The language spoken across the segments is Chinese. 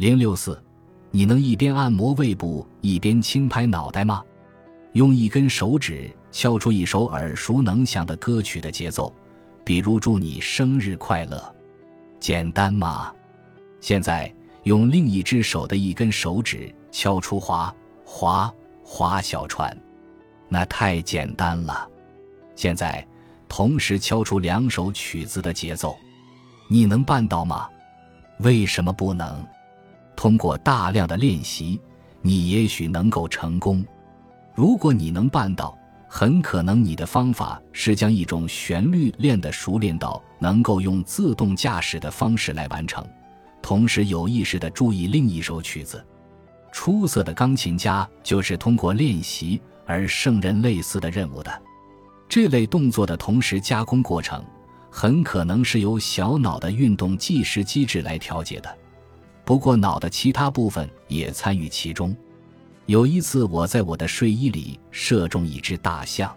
零六四，你能一边按摩胃部一边轻拍脑袋吗？用一根手指敲出一首耳熟能详的歌曲的节奏，比如“祝你生日快乐”，简单吗？现在用另一只手的一根手指敲出“划划划小船”，那太简单了。现在同时敲出两首曲子的节奏，你能办到吗？为什么不能？通过大量的练习，你也许能够成功。如果你能办到，很可能你的方法是将一种旋律练得熟练到能够用自动驾驶的方式来完成，同时有意识地注意另一首曲子。出色的钢琴家就是通过练习而胜任类似的任务的。这类动作的同时加工过程，很可能是由小脑的运动计时机制来调节的。不过，脑的其他部分也参与其中。有一次，我在我的睡衣里射中一只大象，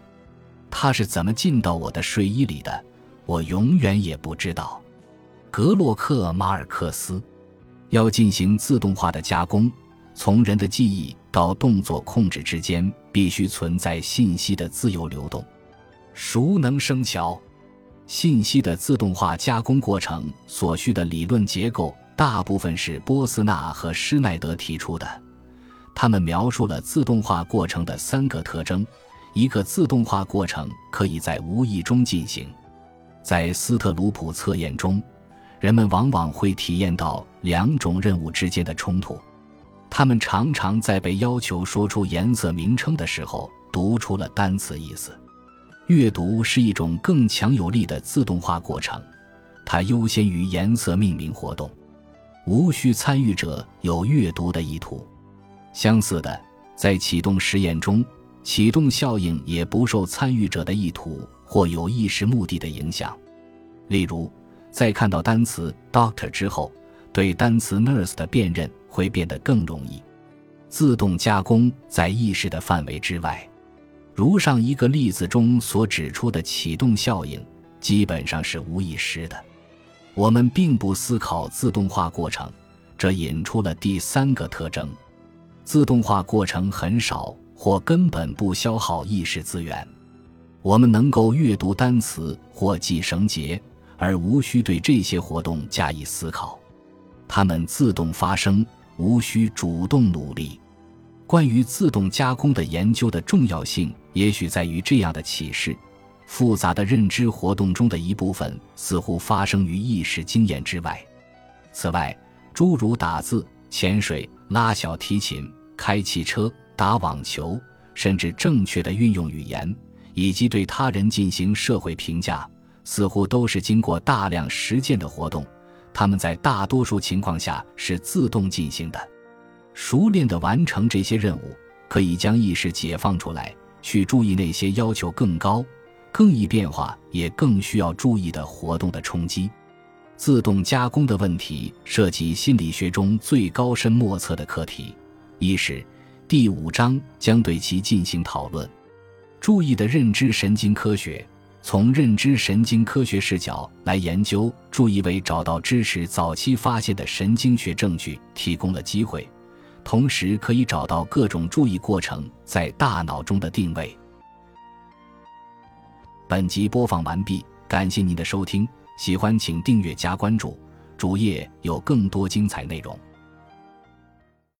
它是怎么进到我的睡衣里的，我永远也不知道。格洛克马尔克斯要进行自动化的加工，从人的记忆到动作控制之间必须存在信息的自由流动。熟能生巧，信息的自动化加工过程所需的理论结构大部分是波斯纳和施耐德提出的。他们描述了自动化过程的三个特征：一个自动化过程可以在无意中进行。在斯特鲁普测验中，人们往往会体验到两种任务之间的冲突。他们常常在被要求说出颜色名称的时候，读出了单词意思。阅读是一种更强有力的自动化过程，它优先于颜色命名活动，无需参与者有阅读的意图。相似的，在启动实验中，启动效应也不受参与者的意图或有意识目的的影响。例如，在看到单词 doctor 之后，对单词 nurse 的辨认会变得更容易。自动加工在意识的范围之外，如上一个例子中所指出的启动效应，基本上是无意识的。我们并不思考自动化过程，这引出了第三个特征。自动化过程很少或根本不消耗意识资源，我们能够阅读单词或记绳结，而无需对这些活动加以思考，它们自动发生，无需主动努力。关于自动加工的研究的重要性，也许在于这样的启示：复杂的认知活动中的一部分似乎发生于意识经验之外。此外，诸如打字、潜水。拉小提琴、开汽车、打网球，甚至正确的运用语言，以及对他人进行社会评价，似乎都是经过大量实践的活动。他们在大多数情况下是自动进行的。熟练地完成这些任务，可以将意识解放出来，去注意那些要求更高、更易变化也更需要注意的活动的冲击。自动加工的问题涉及心理学中最高深莫测的课题，一是第五章将对其进行讨论。注意的认知神经科学从认知神经科学视角来研究注意，为找到支持早期发现的神经学证据提供了机会，同时可以找到各种注意过程在大脑中的定位。本集播放完毕，感谢您的收听。喜欢请订阅加关注，主页有更多精彩内容。